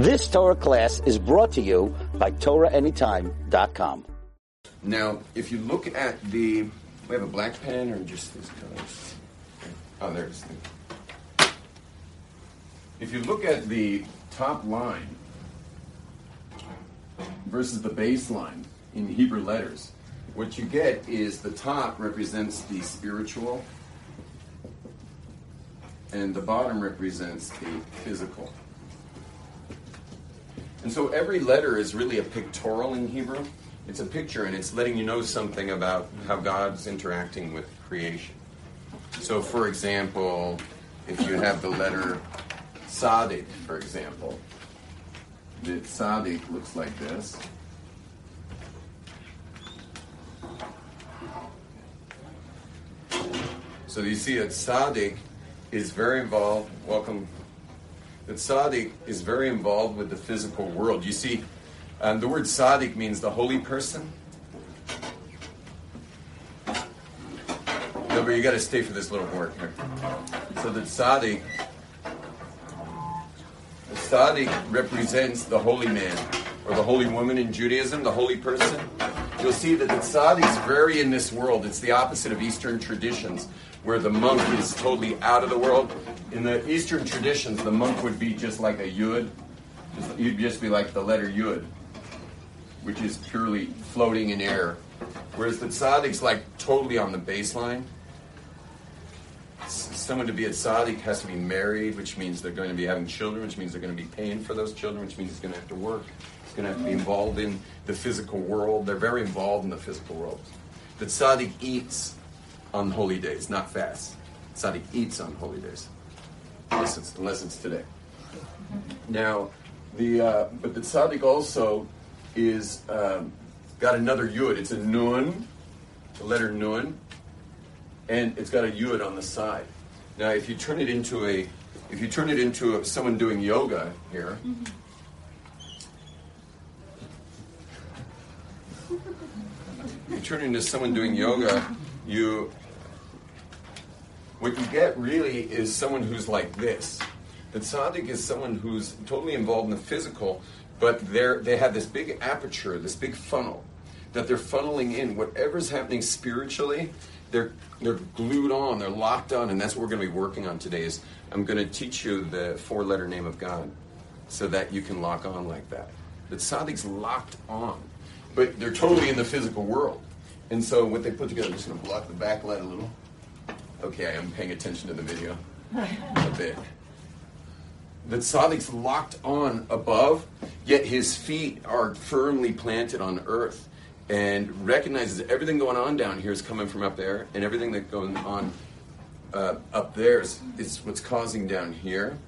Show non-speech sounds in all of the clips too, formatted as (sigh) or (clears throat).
This Torah class is brought to you by TorahAnytime.com. Now, if you look at the, we have a black pen or just this color? Oh, there's the. If you look at the top line versus the baseline in Hebrew letters, what you get is the top represents the spiritual, and the bottom represents the physical. And so every letter is really a pictorial in Hebrew. It's a picture and it's letting you know something about how God's interacting with creation. So, for example, if you have the letter Tzaddik, for example, the Tzaddik looks like this. So you see that Tzaddik is very involved. Welcome. That Tzaddik is very involved with the physical world. You see, um, the word Tzaddik means the holy person. No, but you got to stay for this little work here. So that Tzaddik, the Tzaddik represents the holy man or the holy woman in Judaism, the holy person. You'll see that the Tzaddik is very in this world. It's the opposite of Eastern traditions, where the monk is totally out of the world. In the Eastern traditions, the monk would be just like a yud. Just, you'd just be like the letter yud, which is purely floating in air. Whereas the tzaddik's like totally on the baseline. Someone to be a tzaddik has to be married, which means they're going to be having children, which means they're going to be paying for those children, which means he's going to have to work. He's going to have to be involved in the physical world. They're very involved in the physical world. The tzaddik eats on holy days, not fasts. Tzaddik eats on holy days, unless it's, unless it's today. Now, the uh, but the tzaddik also is um, got another yud. It's a nun, the letter nun, and it's got a yud on the side. Now, if you turn it into a, if you turn it into a, someone doing yoga here, you turn it into someone doing yoga, you, what you get really is someone who's like this. The tzaddik is someone who's totally involved in the physical, but they're they have this big aperture, this big funnel that they're funneling in whatever's happening spiritually. They're they're glued on, they're locked on, and that's what we're going to be working on today. Is I'm going to teach you the four-letter name of God, so that you can lock on like that. The tzaddik's locked on, but they're totally in the physical world. And so what they put together, I'm just going to block the backlight a little. Okay, I am paying attention to the video a bit the tzaddik's locked on above, yet his feet are firmly planted on earth and recognizes everything going on down here is coming from up there, and everything that's going on uh, up there is, is what's causing down here.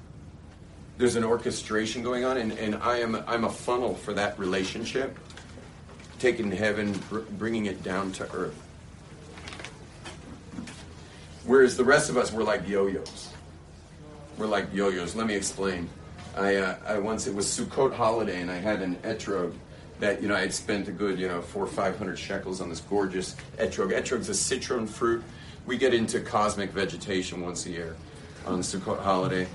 There's an orchestration going on, and, and I am I'm a funnel for that relationship, taking heaven, br- bringing it down to earth. Whereas the rest of us, we're like yo-yos we're like yo-yos. Let me explain. I, uh, I once it was Sukkot holiday, and I had an etrog that you know I had spent a good you know four or five hundred shekels on this gorgeous etrog. Etrog's a citron fruit. We get into cosmic vegetation once a year on Sukkot holiday,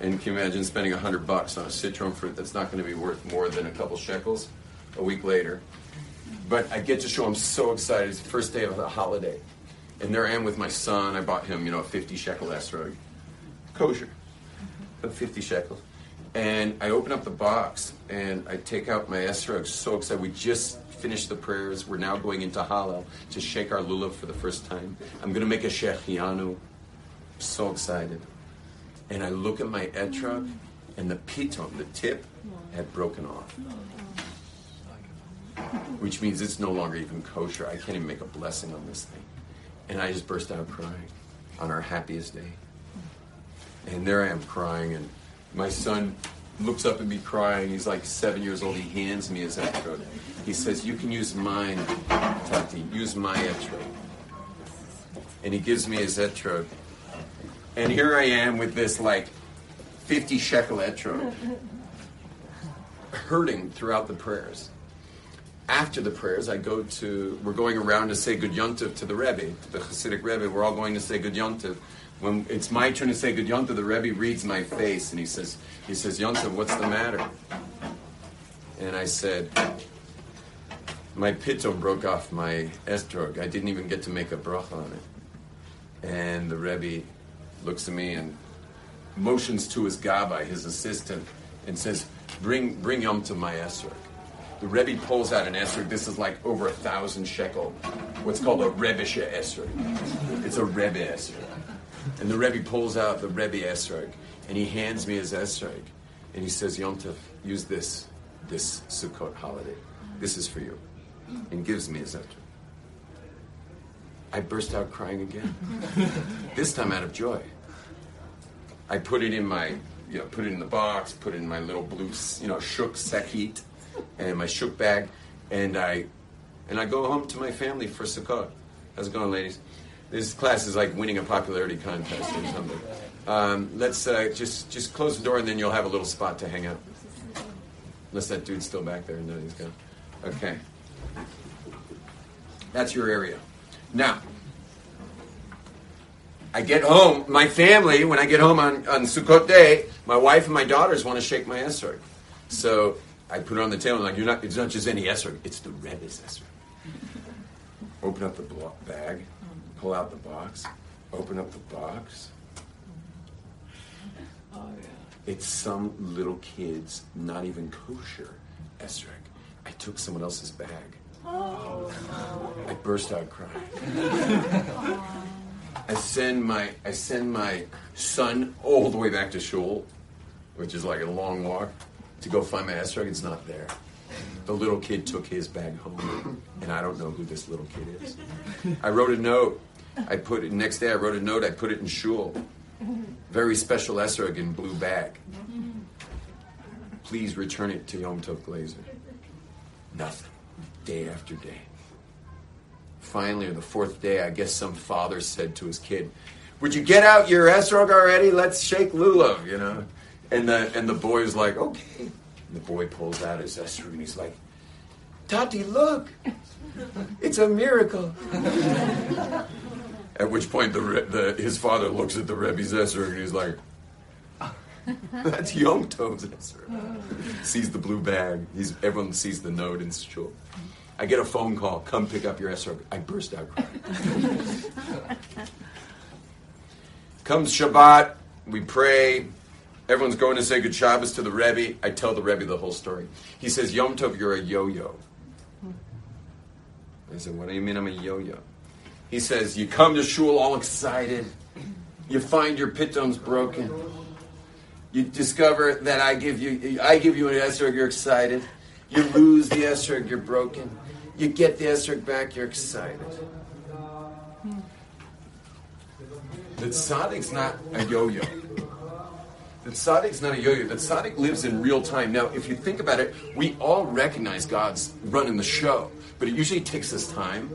and can you imagine spending a hundred bucks on a citron fruit that's not going to be worth more than a couple shekels a week later? But I get to show. I'm so excited. It's the first day of the holiday, and there I am with my son. I bought him you know a fifty shekel etrog, kosher of 50 shekels. And I open up the box and I take out my esrog. So excited. We just finished the prayers. We're now going into Hallel to shake our lulav for the first time. I'm going to make a Shehecheyanu. So excited. And I look at my etrog and the pitom, the tip, had broken off. Which means it's no longer even kosher. I can't even make a blessing on this thing. And I just burst out crying on our happiest day. And there I am crying, and my son looks up at me crying. He's like seven years old. He hands me his etrog. He says, "You can use mine, Tati. Use my etrog." And he gives me his etrog. And here I am with this like 50 shekel etrog, hurting throughout the prayers. After the prayers, I go to, we're going around to say good yontiv to the Rebbe, to the Hasidic Rebbe. We're all going to say good yontiv when it's my turn to say good Yonta, the Rebbe reads my face and he says, he says, Yonta, what's the matter? And I said, my pitom broke off my esrog. I didn't even get to make a bracha on it. And the Rebbe looks at me and motions to his gabbai, his assistant, and says, bring, bring Yom to my esrog. The Rebbe pulls out an esrog. This is like over a thousand shekel. What's called a Rebisha esrog. It's a Rebbe esrog. And the Rebbe pulls out the Rebbe esrog, and he hands me his esrog, and he says, Yom Tov, use this, this Sukkot holiday. This is for you. And gives me his esrog. I burst out crying again. (laughs) this time out of joy. I put it in my, you know, put it in the box, put it in my little blue, you know, shuk sekit, and my shuk bag, and I, and I go home to my family for Sukkot. How's it going, ladies? This class is like winning a popularity contest or something. Um, let's uh, just just close the door, and then you'll have a little spot to hang out. Unless that dude's still back there. and No, he's gone. Okay. That's your area. Now, I get home, my family, when I get home on, on Sukkot Day, my wife and my daughters want to shake my esrog. So I put it on the table, and like, you're not, it's not just any esrog, it's the Rebbe's esrog. Open up the bag, pull out the box, open up the box. It's some little kid's not even kosher esrog. I took someone else's bag. Oh. I burst out crying. I send my I send my son all the way back to shul, which is like a long walk, to go find my esrog. It's not there. The little kid took his bag home, and I don't know who this little kid is. I wrote a note. I put it next day. I wrote a note. I put it in shul. Very special esrog in blue bag. Please return it to Yom Tov Glazer. Nothing. Day after day finally, on the fourth day, I guess some father said to his kid, "Would you get out your esrog already? Let's shake lulav," you know. And the and the boy was like, "Okay." And the boy pulls out his esrog and he's like, "Tati, look, it's a miracle." At which point, the, the his father looks at the Rebbe's esrog and he's like. Ah, that's Yom Tov's esrog. Sees the blue bag. He's, everyone sees the note and shul. I get a phone call, come pick up your esrog. I burst out crying. (laughs) Comes Shabbat, we pray. Everyone's going to say good Shabbos to the Rebbe. I tell the Rebbe the whole story. He says, Yom Tov, you're a yo-yo. I said, what do you mean I'm a yo-yo? He says, you come to shul all excited. You find your pitom's broken. You discover that I give you, I give you an esrog, you're excited. You lose the esrog, you're broken. You get the esrog back, you're excited. The tzaddik's not a yo-yo. The tzaddik's not a yo-yo. The tzaddik lives in real time. Now, if you think about it, we all recognize God's running the show, but it usually takes us time.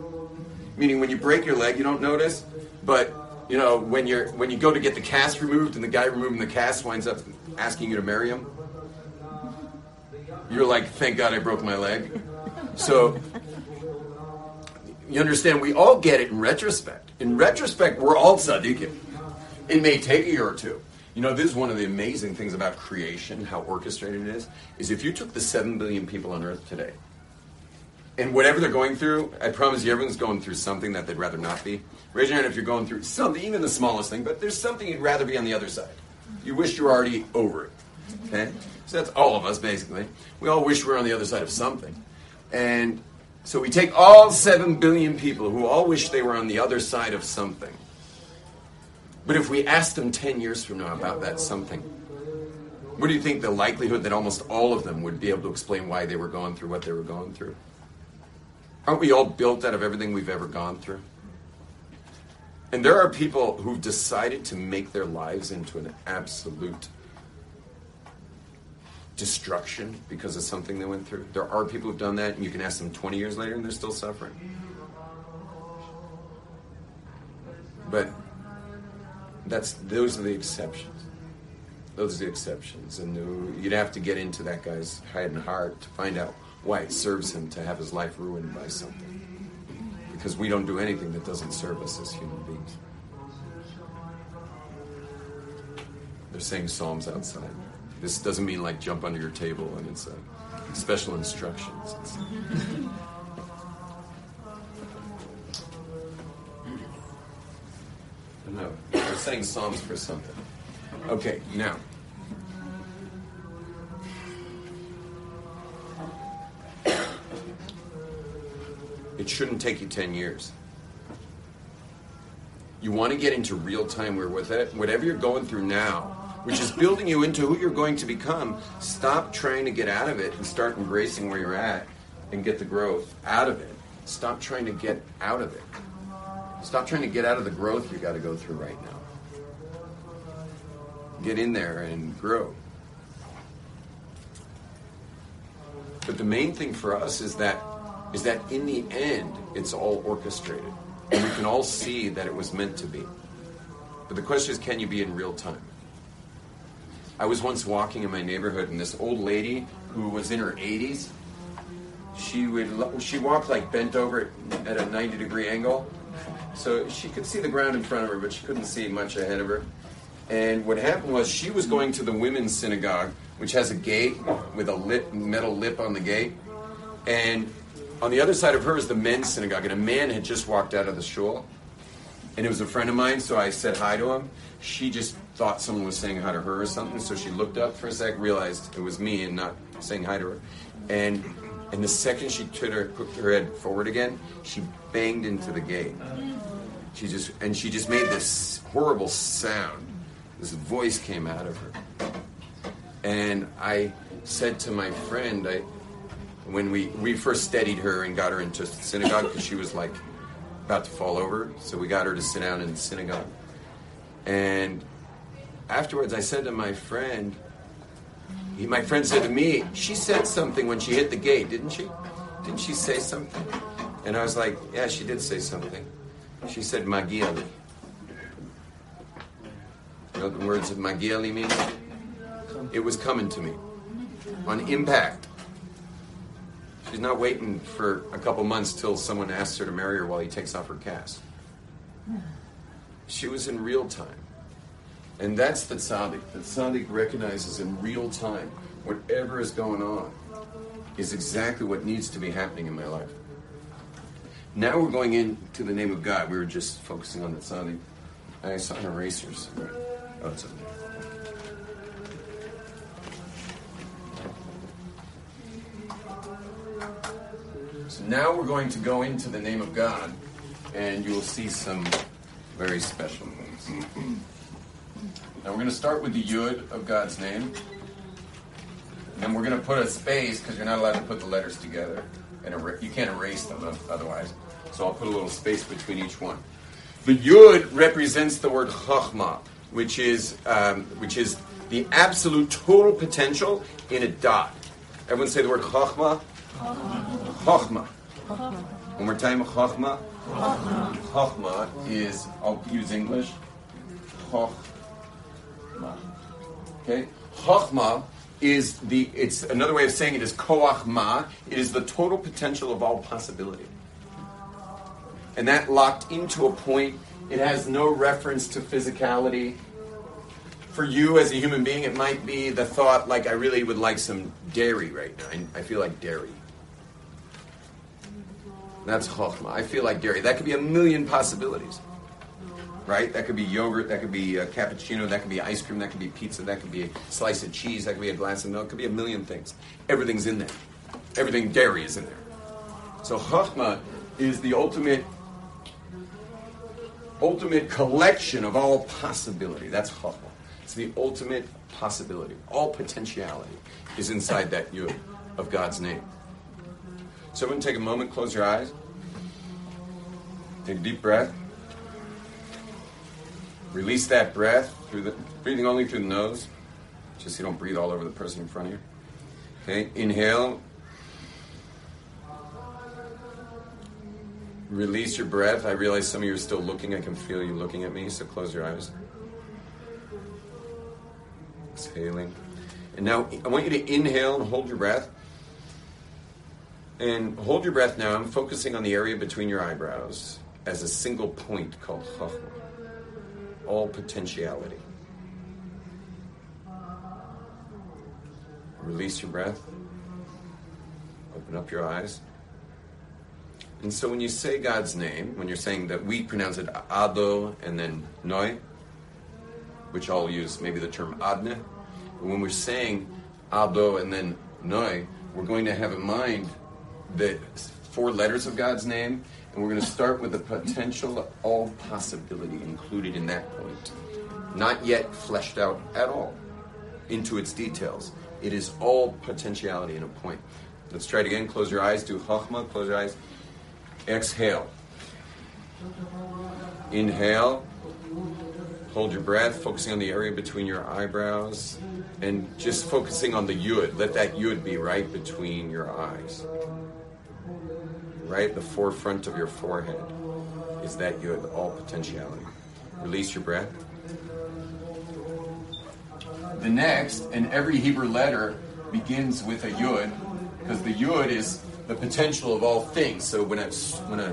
Meaning, when you break your leg, you don't notice, but you know when you're when you go to get the cast removed, and the guy removing the cast winds up asking you to marry him, you're like, "Thank God I broke my leg." So you understand, we all get it in retrospect. In retrospect, we're all tzaddikim. It may take a year or two. You know, this is one of the amazing things about creation, how orchestrated it is, is if you took the 7 billion people on earth today, and whatever they're going through, I promise you everyone's going through something that they'd rather not be. Raise your hand if you're going through something, even the smallest thing, but there's something you'd rather be on the other side. You wish you were already over it. Okay? So that's all of us, basically. We all wish we were on the other side of something. And so we take all 7 billion people who all wish they were on the other side of something. But if we ask them 10 years from now about that something, what do you think the likelihood that almost all of them would be able to explain why they were going through what they were going through? Aren't we all built out of everything we've ever gone through? And there are people who've decided to make their lives into an absolute destruction because of something they went through. There are people who've done that, and you can ask them 20 years later, and they're still suffering. But that's those are the exceptions. Those are the exceptions, and you'd have to get into that guy's head and heart to find out why it serves him to have his life ruined by something. Because we don't do anything that doesn't serve us as human beings. They're saying psalms outside. This doesn't mean like jump under your table and it's uh, special instructions. It's, no, they're saying psalms for something. Okay, now. It shouldn't take you 10 years. You want to get into real time where with it, whatever you're going through now, which is building you into who you're going to become, stop trying to get out of it and start embracing where you're at and get the growth out of it. Stop trying to get out of it. Stop trying to get out of the growth you got to go through right now. Get in there and grow. But the main thing for us is that is that in the end it's all orchestrated. And we can all see that it was meant to be. But the question is can you be in real time? I was once walking in my neighborhood and this old lady who was in her 80s, she would she walked like bent over at a 90 degree angle. So she could see the ground in front of her, but she couldn't see much ahead of her. And what happened was she was going to the women's synagogue, which has a gate with a metal lip on the gate. And on the other side of her is the men's synagogue, and a man had just walked out of the shul. And it was a friend of mine, so I said hi to him. She just thought someone was saying hi to her or something, so she looked up for a sec, realized it was me and not saying hi to her. And and the second she took her, put her head forward again, she banged into the gate. She just and she just made this horrible sound. This voice came out of her. And I said to my friend, I when we, we first steadied her and got her into the synagogue because she was like about to fall over. So we got her to sit down in the synagogue. And afterwards, I said to my friend, he, my friend said to me, she said something when she hit the gate, didn't she? Didn't she say something? And I was like, yeah, she did say something. She said, Magiali. You know the words of Magiali mean? It was coming to me on impact. She's not waiting for a couple months till someone asks her to marry her while he takes off her cast. She was in real time. And that's the tzaddik. The tzaddik recognizes in real time whatever is going on is exactly what needs to be happening in my life. Now we're going into the name of God. We were just focusing on the tzaddik. I saw an erasers. Oh, it's okay. So now we're going to go into the name of God, and you will see some very special things. Now we're going to start with the Yud of God's name. And we're going to put a space because you're not allowed to put the letters together. And er- you can't erase them otherwise. So I'll put a little space between each one. The Yud represents the word Chachma, which is, um, which is the absolute total potential in a dot. Everyone say the word Chachma. Chachma. One more time, Chachma. Chachma is, I'll use English. Chachma. Okay? Chachma is the, it's another way of saying it is koach ma. It is the total potential of all possibility. And that locked into a point, it has no reference to physicality. For you as a human being, it might be the thought, like, I really would like some dairy right now. I, I feel like dairy. That's chokhmah. I feel like dairy. That could be a million possibilities. Right? That could be yogurt, that could be a cappuccino, that could be ice cream, that could be pizza, that could be a slice of cheese, that could be a glass of milk, could be a million things. Everything's in there. Everything dairy is in there. So chokhmah is the ultimate ultimate collection of all possibility. That's chokhmah. It's the ultimate possibility. All potentiality is inside that yud of God's name. So everyone take a moment, close your eyes. Take a deep breath. Release that breath through the breathing only through the nose. Just so you don't breathe all over the person in front of you. Okay, inhale. Release your breath. I realize some of you are still looking. I can feel you looking at me, so close your eyes. Exhaling. And now I want you to inhale and hold your breath. And hold your breath now. I'm focusing on the area between your eyebrows as a single point called chachma. All potentiality. Release your breath. Open up your eyes. And so when you say God's name, when you're saying that we pronounce it Ado and then Noi, which I'll use maybe the term Adne, when we're saying Ado and then Noi, we're going to have in mind the four letters of God's name, and we're going to start with the potential, all possibility included in that point. Not yet fleshed out at all into its details. It is all potentiality in a point. Let's try it again. Close your eyes. Do Chachma. Close your eyes. Exhale. Inhale. Hold your breath, focusing on the area between your eyebrows and just focusing on the yud. Let that yud be right between your eyes. Right at the forefront of your forehead is that yud, the all potentiality. Release your breath. The next, and every Hebrew letter begins with a yud, because the yud is the potential of all things. So when a when a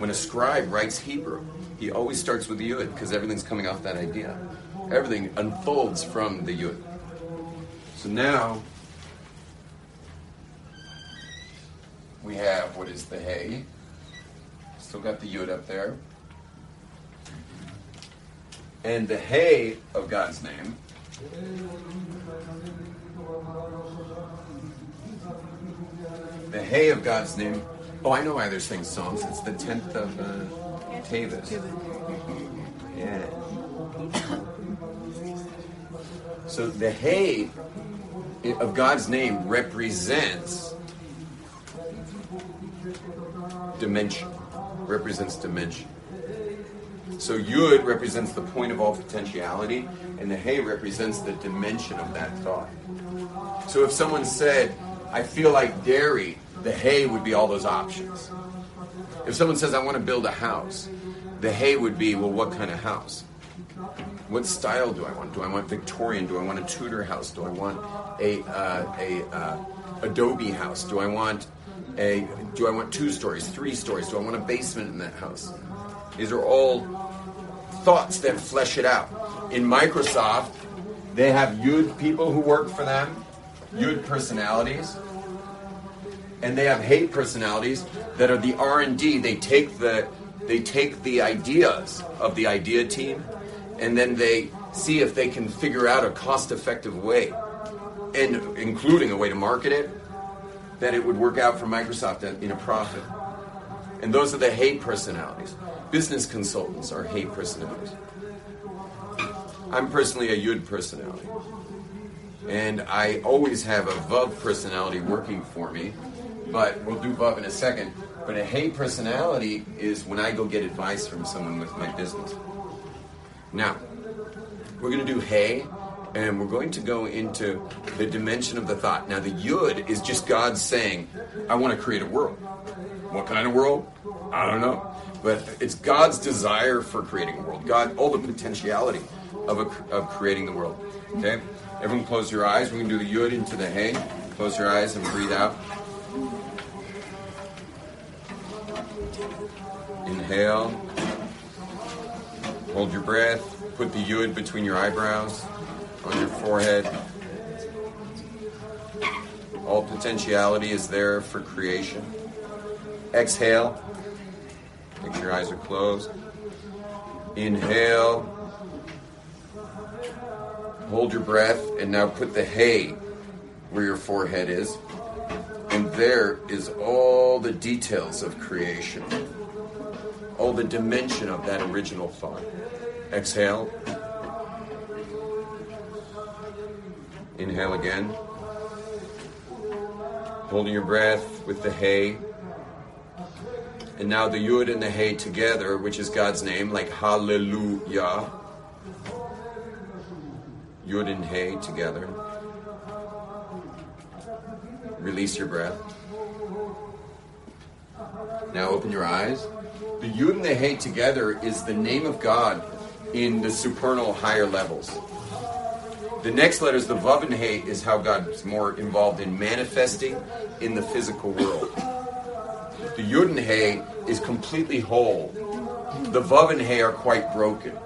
when a scribe writes Hebrew, he always starts with the yud because everything's coming off that idea. Everything unfolds from the yud. So now we have what is the hay. Still got the yud up there. And the hay of God's name the hay of God's name. Oh, I know why there's saying songs. It's the tenth of uh, Teves. Yeah. So the hay of God's name represents dimension. Represents dimension. So Yud represents the point of all potentiality, and the Hay represents the dimension of that thought. So if someone said, I feel like dairy, the Hay would be all those options. If someone says, I want to build a house, the Hay would be, well, what kind of house? What style do I want? Do I want Victorian? Do I want a Tudor house? Do I want a, uh, a uh, Adobe house? Do I want a do I want two stories, three stories? Do I want a basement in that house? These are all thoughts that flesh it out. In Microsoft, they have Yud people who work for them, Yud personalities, and they have Hey personalities that are the R&D. They take the they take the ideas of the idea team and then they see if they can figure out a cost-effective way and including a way to market it that it would work out for Microsoft in a profit. And those are the Hey personalities. Business consultants are Hey personalities. I'm personally a Yud personality. And I always have a Vav personality working for me, but we'll do Vav in a second. But a Hey personality is when I go get advice from someone with my business. Now, we're going to do Hey, and we're going to go into the dimension of the thought. Now, the Yud is just God saying, I want to create a world. What kind of world? I don't know. But it's God's desire for creating a world. God, all the potentiality of, a, of creating the world. Okay? Everyone close your eyes. We're going to do the yud into the hay. Close your eyes and breathe out. Inhale. Hold your breath. Put the yud between your eyebrows, on your forehead. All potentiality is there for creation. Exhale. Make sure your eyes are closed. Inhale. Hold your breath and now put the hay where your forehead is. And there is all the details of creation, all the dimension of that original thought. Exhale. Inhale again. Holding your breath with the hay. And now the Yud and the Hey together, which is God's name, like Hallelujah. Yud and Hey together. Release your breath. Now open your eyes. The Yud and the Hey together is the name of God in the supernal higher levels. The next letters, the Vav and Hey, is how God is more involved in manifesting in the physical world. The Yud and Hey is completely whole. The Vav and Hey are quite broken.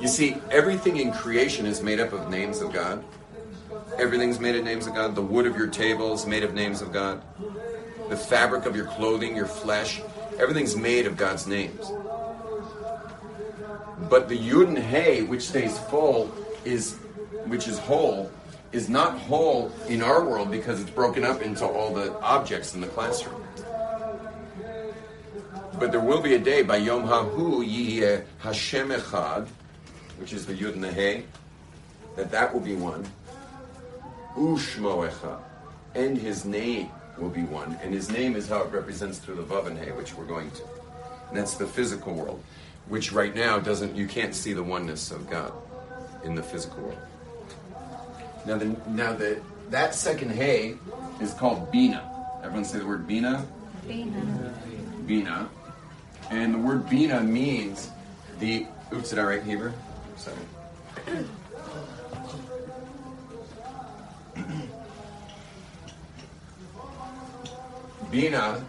You see, everything in creation is made up of names of God. Everything's made of names of God. The wood of your table is made of names of God. The fabric of your clothing, your flesh, everything's made of God's names. But the Yud and Hey, which stays full, is which is whole, is not whole in our world because it's broken up into all the objects in the classroom. But there will be a day by Yom Hahu Yiyeh Hashem Echad, which is the Yud and the Hey, that that will be one. Ushmo Echad, and his name will be one, and his name is how it represents through the Vav and Hey, which we're going to. And that's the physical world, which right now doesn't. You can't see the oneness of God in the physical world. Now, the, now the, that second hay is called Bina. Everyone say the word Bina. Bina. Bina. And the word Bina means the. Oops, did I write Hebrew? Sorry. (clears throat) Bina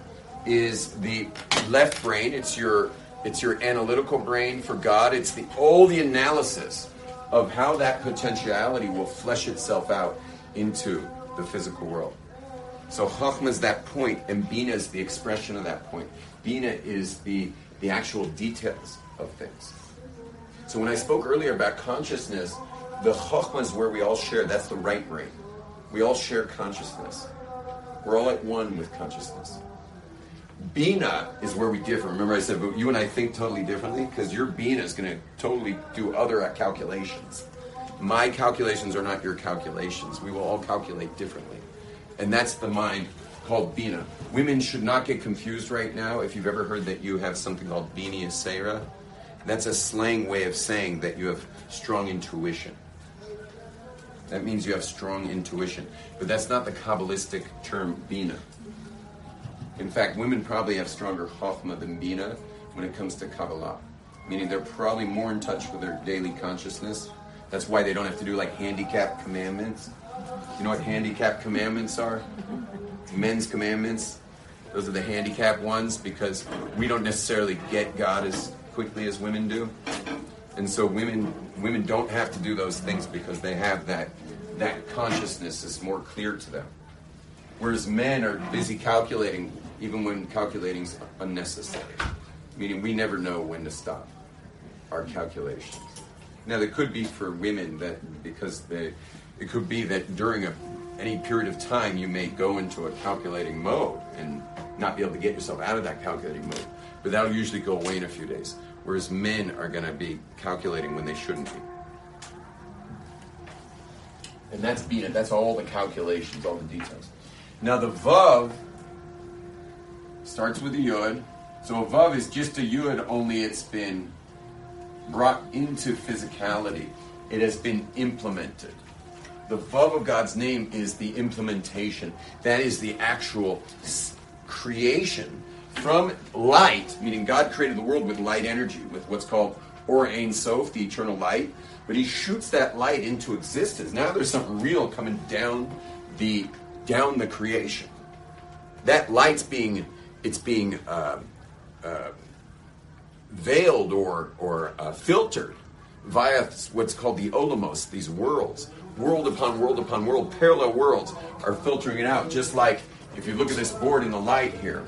is the left brain. It's your it's your analytical brain for God. It's the all the analysis of how that potentiality will flesh itself out into the physical world. So Chachma is that point, and Bina is the expression of that point. Bina is the, the actual details of things. So when I spoke earlier about consciousness, the Chachma is where we all share. That's the right brain. We all share consciousness. We're all at one with consciousness. Bina is where we differ. Remember, I said, you and I think totally differently because your Bina is going to totally do other calculations. My calculations are not your calculations. We will all calculate differently. And that's the mind called Bina. Women should not get confused right now if you've ever heard that you have something called Bini Asera. That's a slang way of saying that you have strong intuition. That means you have strong intuition. But that's not the Kabbalistic term Bina. In fact, women probably have stronger Chokhmah than Bina when it comes to Kabbalah. Meaning they're probably more in touch with their daily consciousness. That's why they don't have to do like handicap commandments. You know what handicap commandments are? Men's commandments. Those are the handicap ones because we don't necessarily get God as quickly as women do. And so women women don't have to do those things because they have that that consciousness is more clear to them. Whereas men are busy calculating even when calculating is unnecessary. Meaning we never know when to stop our calculations. Now there could be for women that because they it could be that during a any period of time you may go into a calculating mode and not be able to get yourself out of that calculating mode. But that'll usually go away in a few days. Whereas men are going to be calculating when they shouldn't be. And that's being it. That's all the calculations, all the details. Now the Vav starts with a Yud. So a Vav is just a Yud, only it's been brought into physicality. It has been implemented. The Vav of God's name is the implementation. That is the actual creation from light, meaning God created the world with light energy, with what's called Or Ein Sof, the eternal light. But He shoots that light into existence. Now there's something real coming down the down the creation. That light's being it's being uh, uh, veiled or or uh, filtered via what's called the olamos, these worlds, world upon world upon world, parallel worlds are filtering it out. Just like if you look at this board in the light here,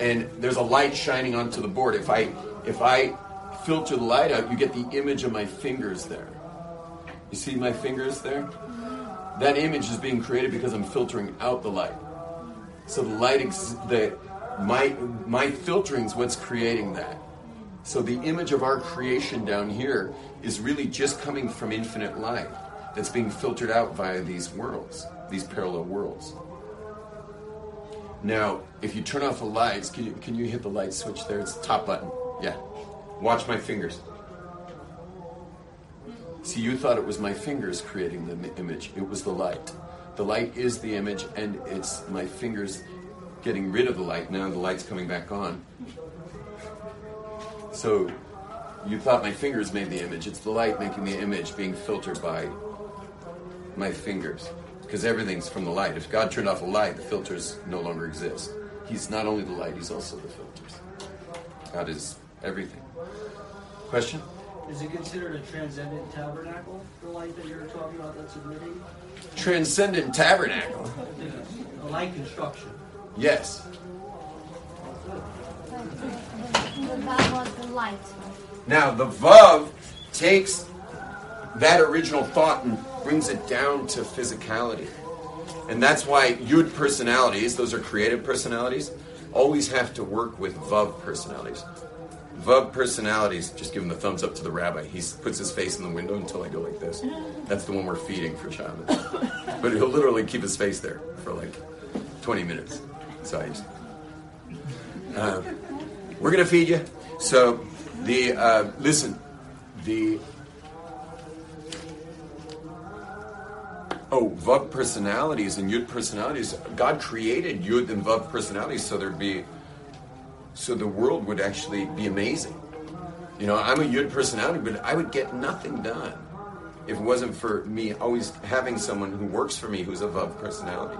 and there's a light shining onto the board. If I if I filter the light out, you get the image of my fingers there. You see my fingers there? That image is being created because I'm filtering out the light. So the light, ex- the my my filtering is what's creating that. So the image of our creation down here is really just coming from infinite light that's being filtered out via these worlds, these parallel worlds. Now, if you turn off the lights, can you, can you hit the light switch there? It's the top button. Yeah. Watch my fingers. See, you thought it was my fingers creating the image. It was the light. The light is the image, and it's my fingers getting rid of the light. Now the light's coming back on. So you thought my fingers made the image. It's the light making the image being filtered by my fingers. Because everything's from the light. If God turned off the light, the filters no longer exist. He's not only the light, He's also the filters. God is everything. Question? Is it considered a transcendent tabernacle, the light that you're talking about that's emitting? Transcendent tabernacle. A light construction. Yes. The was the light. Now the Vav takes that original thought and brings it down to physicality. And that's why Yud personalities, those are creative personalities, always have to work with Vav personalities. Vav personalities, just give him the thumbs up to the rabbi. He puts his face in the window until I go like this. That's the one we're feeding for Shabbos. (laughs) but he'll literally keep his face there for like 20 minutes. So I just. Uh, we're going to feed you. So, the, uh, listen, the. Oh, Vav personalities and Yud personalities. God created Yud and Vav personalities so there'd be so the world would actually be amazing. You know, I'm a Yud personality, but I would get nothing done if it wasn't for me always having someone who works for me who's a Vav personality.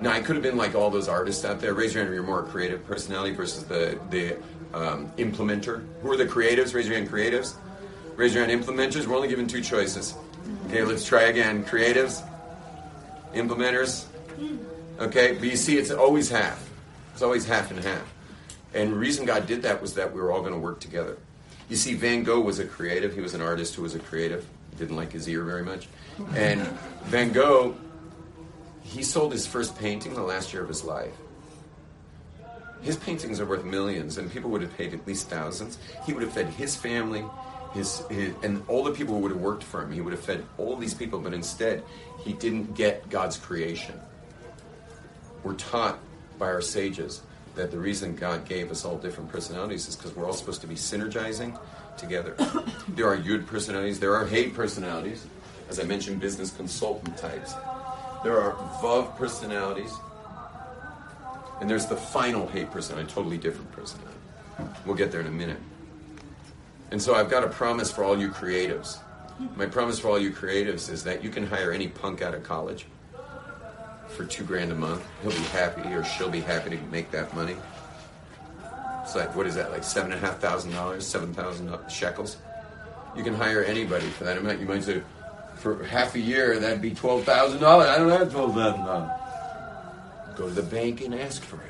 Now, I could have been like all those artists out there. Raise your hand if you're more creative personality versus the, the um, implementer. Who are the creatives? Raise your hand, creatives. Raise your hand, implementers. We're only given two choices. Okay, let's try again. Creatives, implementers. Okay, but you see, it's always half. It's always half and half. And the reason God did that was that we were all going to work together. You see, Van Gogh was a creative. He was an artist who was a creative. Didn't like his ear very much. And (laughs) Van Gogh, he sold his first painting the last year of his life. His paintings are worth millions, and people would have paid at least thousands. He would have fed his family, his, his, and all the people who would have worked for him. He would have fed all these people, but instead, he didn't get God's creation. We're taught by our sages that the reason God gave us all different personalities is because we're all supposed to be synergizing together. (coughs) there are Yud personalities, there are Hey personalities, as I mentioned, business consultant types. There are Vav personalities, and there's the final Hey personality, totally different personality. We'll get there in a minute. And so I've got a promise for all you creatives. My promise for all you creatives is that you can hire any punk out of college for two grand a month. He'll be happy or she'll be happy to make that money. It's like, what is that, like seven and a half thousand dollars, seven thousand shekels? You can hire anybody for that amount. You might say, for half a year, that'd be $12,000. I don't have $12,000. Go to the bank and ask for it.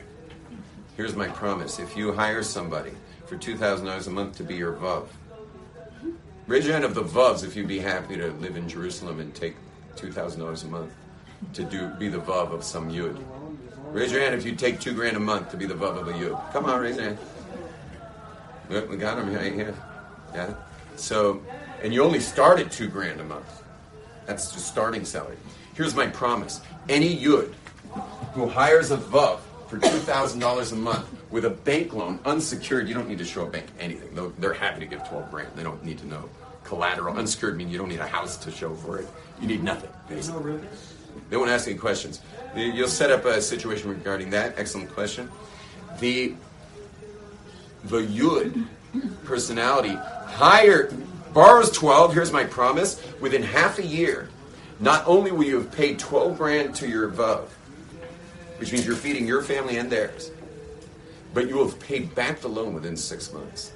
Here's my promise. If you hire somebody for $2,000 a month to be your Vav, raise your hand of the Vavs if you'd be happy to live in Jerusalem and take $2,000 a month to do be the vav of some yud. Raise your hand if you take two grand a month to be the vav of a yud. Come on, raise your hand. We got him right here. Yeah. So, and you only start at two grand a month. That's the starting salary. Here's my promise: any yud who hires a vav for two thousand dollars a month with a bank loan, unsecured, you don't need to show a bank anything. They're happy to give twelve grand. They don't need to know collateral. Unsecured means you don't need a house to show for it. You need nothing. Basically. They won't ask any questions. You'll set up a situation regarding that. Excellent question. The the Yud personality higher borrows 12. Here's my promise. Within half a year, not only will you have paid 12 grand to your Vav, which means you're feeding your family and theirs, but you will have paid back the loan within six months.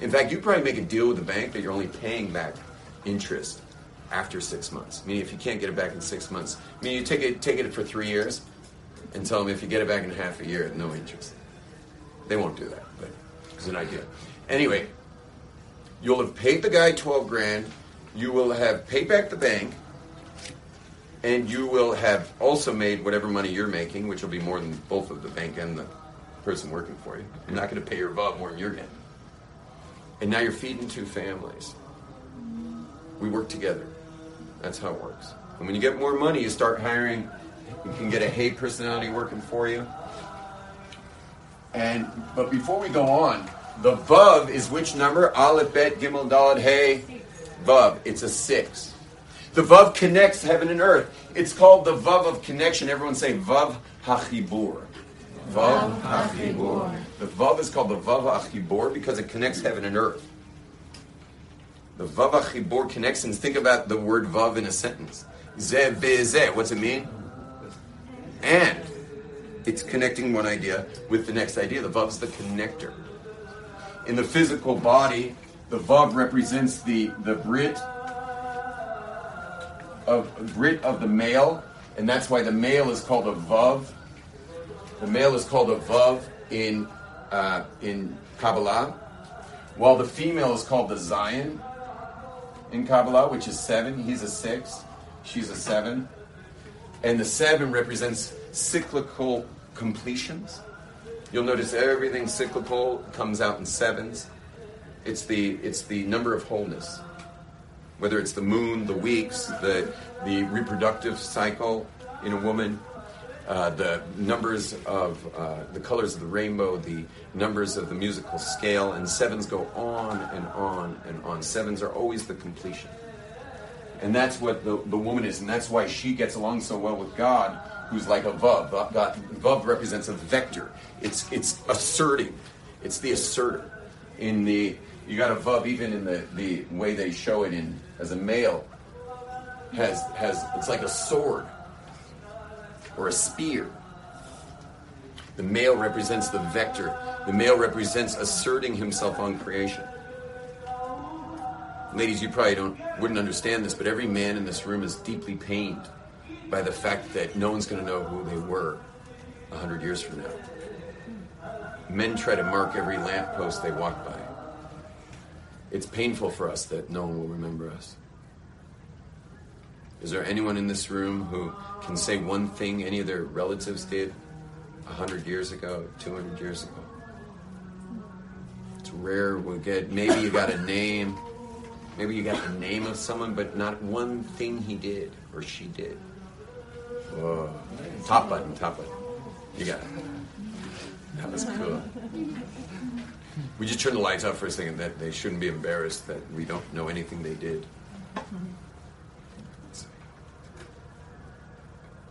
In fact, you probably make a deal with the bank that you're only paying back interest after six months. Meaning, if you can't get it back in six months, I mean, you take it take it for three years, and tell them if you get it back in half a year, no interest. They won't do that, but it's an idea. Anyway, you'll have paid the guy twelve grand. You will have paid back the bank, and you will have also made whatever money you're making, which will be more than both of the bank and the person working for you. You're not going to pay your vav more than you're getting. And now you're feeding two families. We work together. That's how it works. And when you get more money, you start hiring. You can get a hey personality working for you. And but before we go on, the vav is which number? Aleph, Bet, Gimel, Dalet, Hey, vav. It's a six. The vav connects heaven and earth. It's called the vav of connection. Everyone say vav hachibur. Vav hachibur. The vav is called the vav hachibur because it connects heaven and earth. The Vav Hachibur connections. Think about the word Vav in a sentence. Zeh be'zeh. What's it mean? And it's connecting one idea with the next idea. The Vav is the connector. in the physical body, the vav represents the the brit of brit of the male, and that's why the male is called a vav. The male is called a vav in uh, in Kabbalah, while the female is called the Zion in Kabbalah, which is seven. He's a six, she's a seven, and the seven represents cyclical completions. You'll notice everything cyclical comes out in sevens. It's the it's the number of wholeness. Whether it's the moon, the weeks, the the reproductive cycle in a woman, uh, the numbers of uh, the colors of the rainbow, the numbers of the musical scale, and sevens go on and on and on. Sevens are always the completion. And that's what the, the woman is, and that's why she gets along so well with God, who's like a Vav. God, Vav represents a vector. It's it's asserting. It's the asserter. In the you got a Vav even in the, the way they show it in as a male has has it's like a sword or a spear. The male represents the vector. The male represents asserting himself on creation. Ladies, you probably don't wouldn't understand this, but every man in this room is deeply pained by the fact that no one's going to know who they were a hundred years from now. Men try to mark every lamppost they walk by. It's painful for us that no one will remember us. Is there anyone in this room who can say one thing any of their relatives did a hundred years ago, two hundred years ago? It's rare. We'll get maybe you got a name, maybe you got the name of someone, but not one thing he did or she did. Top button, top button. You got it. That was cool. We just turn the lights off for a second. That they shouldn't be embarrassed that we don't know anything they did.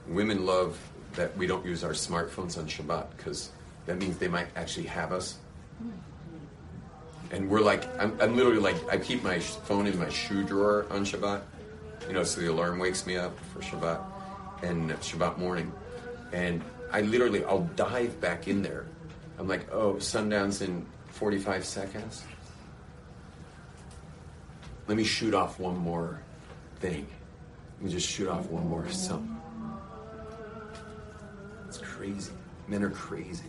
Women love that we don't use our smartphones on Shabbat because that means they might actually have us. And we're like, I'm, I'm literally like, I keep my phone in my shoe drawer on Shabbat, you know, so the alarm wakes me up for Shabbat and Shabbat morning. And I literally, I'll dive back in there. I'm like, oh, sundown's in 45 seconds. Let me shoot off one more thing. Let me just shoot off one more something. Crazy. Men are crazy.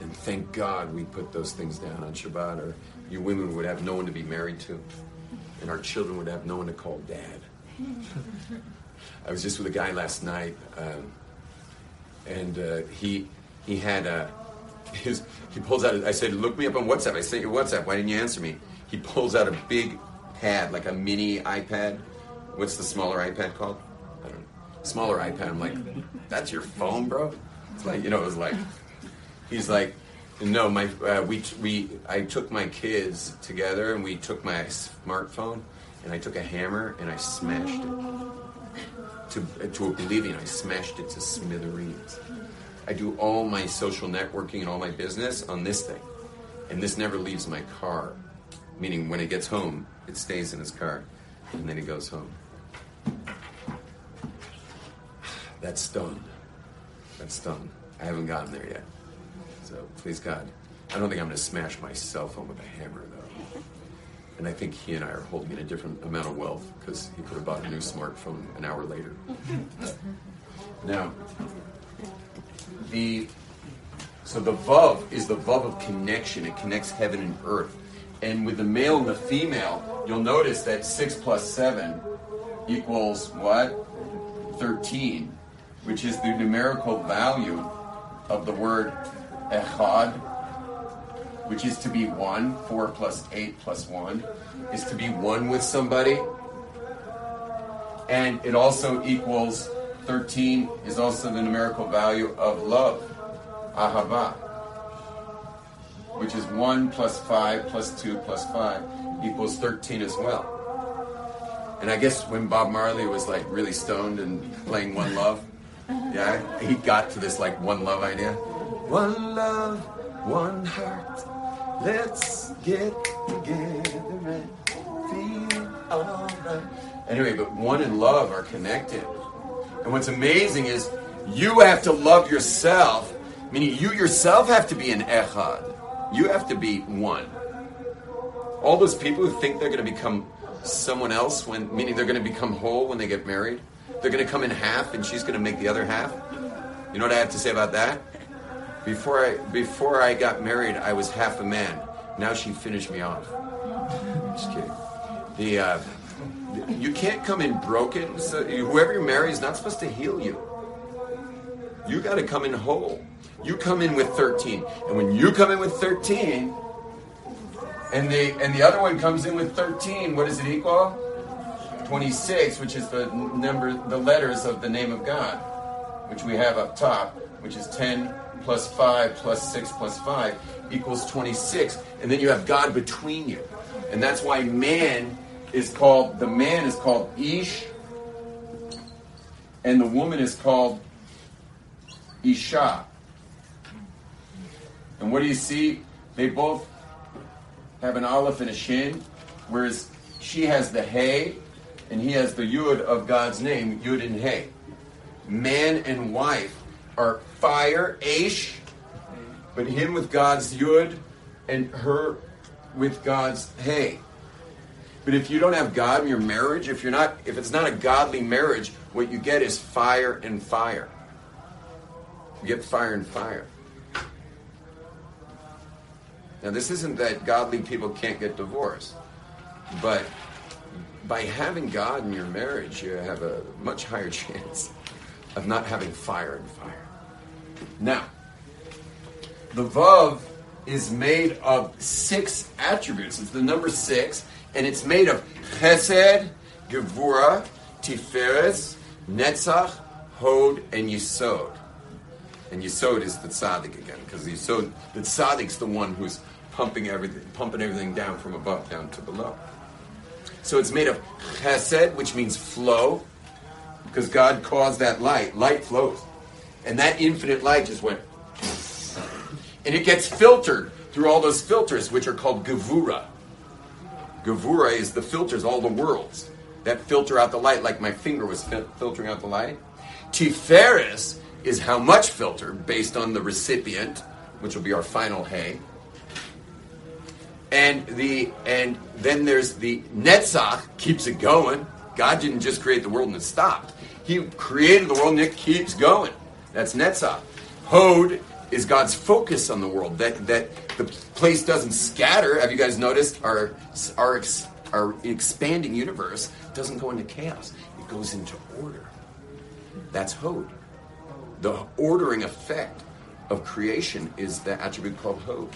And thank God we put those things down on Shabbat, or you women would have no one to be married to, and our children would have no one to call dad. I was just with a guy last night, um, and uh, he he had a his he pulls out. I said, "Look me up on WhatsApp." I sent you WhatsApp. Why didn't you answer me? He pulls out a big pad, like a mini iPad. What's the smaller iPad called? I don't know. Smaller iPad. I'm like, that's your phone, bro. It's like you know, it was like he's like, no, my uh, we we I took my kids together and we took my smartphone and I took a hammer and I smashed it to to oblivion. I smashed it to smithereens. I do all my social networking and all my business on this thing, and this never leaves my car. Meaning, when it gets home, it stays in his car, and then he goes home. That's done. That's done. I haven't gotten there yet. So please God, I don't think I'm going to smash my cell phone with a hammer though. And I think he and I are holding in a different amount of wealth because he could have bought a new smartphone an hour later. now, the so the vav is the vav of connection. It connects heaven and earth. And with the male and the female, you'll notice that six plus seven equals what? Thirteen, which is the numerical value of the word echad, which is to be one. Four plus eight plus one is to be one with somebody. And it also equals 13 is also the numerical value of love, ahava, which is 1 plus 5 plus 2 plus 5 equals 13 as well. And I guess when Bob Marley was like really stoned and playing One Love, yeah, he got to this like One Love idea. One love, one heart, let's get together and feel alright. Anyway, but one and love are connected. And what's amazing is you have to love yourself, meaning you yourself have to be an echad. You have to be one. All those people who think they're going to become someone else when meaning they're going to become whole when they get married, they're going to come in half and she's going to make the other half. You know what I have to say about that? Before I before I got married, I was half a man. Now she finished me off. Just kidding. The uh, you can't come in broken. So whoever you marry is not supposed to heal you. You got to come in whole. You come in with 13, and when you come in with 13, and the and the other one comes in with 13, what does it equal? 26, which is the number, the letters of the name of God, which we have up top, which is 10 plus 5 plus 6 plus 5 equals 26. And then you have God between you. And that's why man is called, the man is called Ish, and the woman is called Isha. And what do you see? They both have an aleph and a shin, whereas she has the hay and he has the yud of God's name, yud and hay. Man and wife are fire, ash, but him with God's yud and her with God's hay. But if you don't have God in your marriage, if you're not if it's not a godly marriage, what you get is fire and fire. You get fire and fire. Now this isn't that godly people can't get divorced, but by having God in your marriage, you have a much higher (laughs) chance of not having fire and fire. Now, the Vav is made of six attributes. It's the number six, and it's made of Chesed, Gevura, Tiferes, Netzach, Hod, and Yisod. And Yisod is the tzaddik again, because the Yisod, the tzaddik's the one who's pumping everything, pumping everything down from above down to below. So it's made of chesed, which means flow, because God caused that light. Light flows. And that infinite light just went. And it gets filtered through all those filters, which are called gevura. Gevura is the filters, all the worlds that filter out the light, like my finger was fil- filtering out the light. Tiferes is how much filter based on the recipient, which will be our final hay and the and then there's the Netzach keeps it going. God didn't just create the world and it stopped. He created the world and it keeps going. That's Netzach. Hod is God's focus on the world. That that the place doesn't scatter. Have you guys noticed our our our expanding universe doesn't go into chaos. It goes into order. That's Hod. The ordering effect of creation is the attribute called Hod.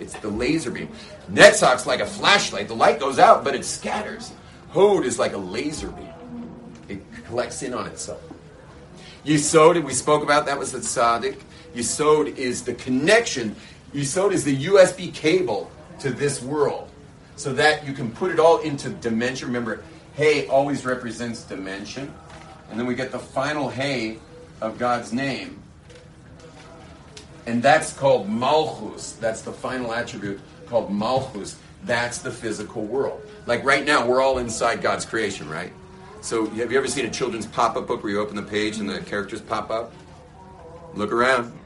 It's the laser beam. Netzach's like a flashlight. The light goes out, but it scatters. Hod is like a laser beam. It collects in on itself. Yisod, we spoke about, that was the tzaddik. Yisod is the connection. Yisod is the USB cable to this world. So that you can put it all into dimension. Remember, hay always represents dimension. And then we get the final hay of God's name, and that's called Malchus. That's the final attribute called Malchus. That's the physical world. Like right now, we're all inside God's creation, right? So, have you ever seen a children's pop up book where you open the page and the characters pop up? Look around.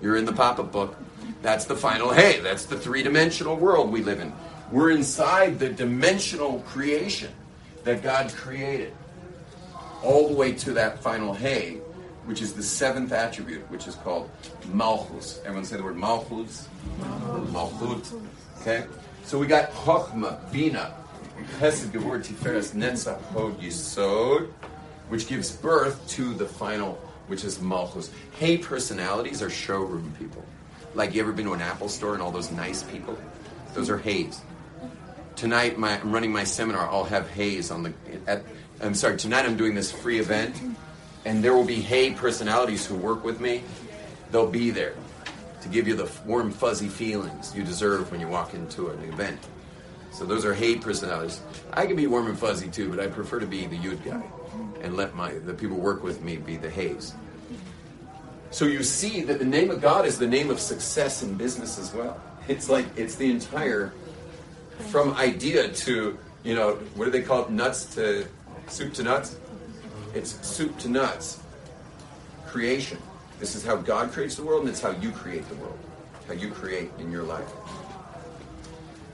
You're in the pop up book. That's the final hay. That's the three dimensional world we live in. We're inside the dimensional creation that God created. All the way to that final hay which is the seventh attribute, which is called Malchus. Everyone say the word Malchus? Malchut. Okay? So we got Chochma, Bina, Chesed, Gevur, Tiferes, Netzach, Hod, Yisod, which gives birth to the final, which is Malchus. Hay personalities are showroom people. Like you ever been to an Apple store and all those nice people? Those are hays. Tonight, my, I'm running my seminar. I'll have hays on the. At, I'm sorry. Tonight, I'm doing this free event and there will be hay personalities who work with me. They'll be there to give you the warm, fuzzy feelings you deserve when you walk into an event. So those are hay personalities. I can be warm and fuzzy too, but I prefer to be the Yud guy and let my the people work with me be the hays. So you see that the name of God is the name of success in business as well. It's like it's the entire from idea to you know what do they call it nuts to soup to nuts it's soup to nuts. Creation. This is how God creates the world, and it's how you create the world. how you create in your life.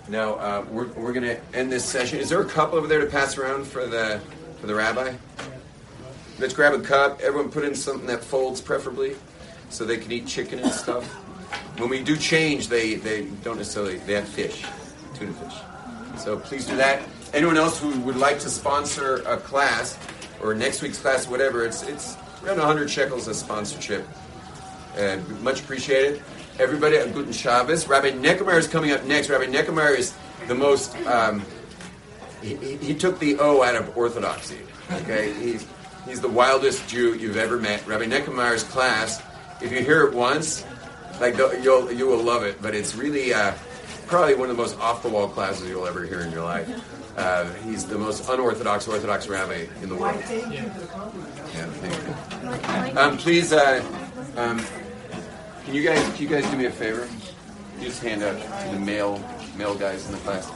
Now uh, we're, we're going to end this session. Is there a cup over there to pass around for the for the rabbi? Let's grab a cup. Everyone put in something that folds, preferably, so they can eat chicken and stuff. When we do change, they, they don't necessarily they have fish, tuna fish. So please do that. Anyone else who would like to sponsor a class or next week's class, whatever, it's it's around 100 shekels a sponsorship. And much appreciated. Everybody, a guten Shabbos. Rabbi Neckemeyer is coming up next. Rabbi Neckemeyer is the most. Um, he, he- took the O out of orthodoxy. Okay, he's he's the wildest Jew you've ever met. Rabbi Neckemeyer's class. If you hear it once, like you'll you will love it. But it's really uh, probably one of the most off the wall classes you'll ever hear in your life. Uh, he's the most unorthodox Orthodox rabbi in the world. Yeah, thank you. Um, please, uh, um, can you guys can you guys do me a favor? You just hand out to the male male guys in the class,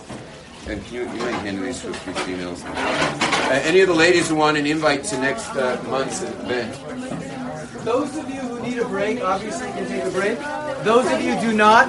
and can you you might hand these to a few females. Uh, any of the ladies who want an invite to next uh, month's event? Those of you who need a break, obviously, can take a break. Those of you who do not,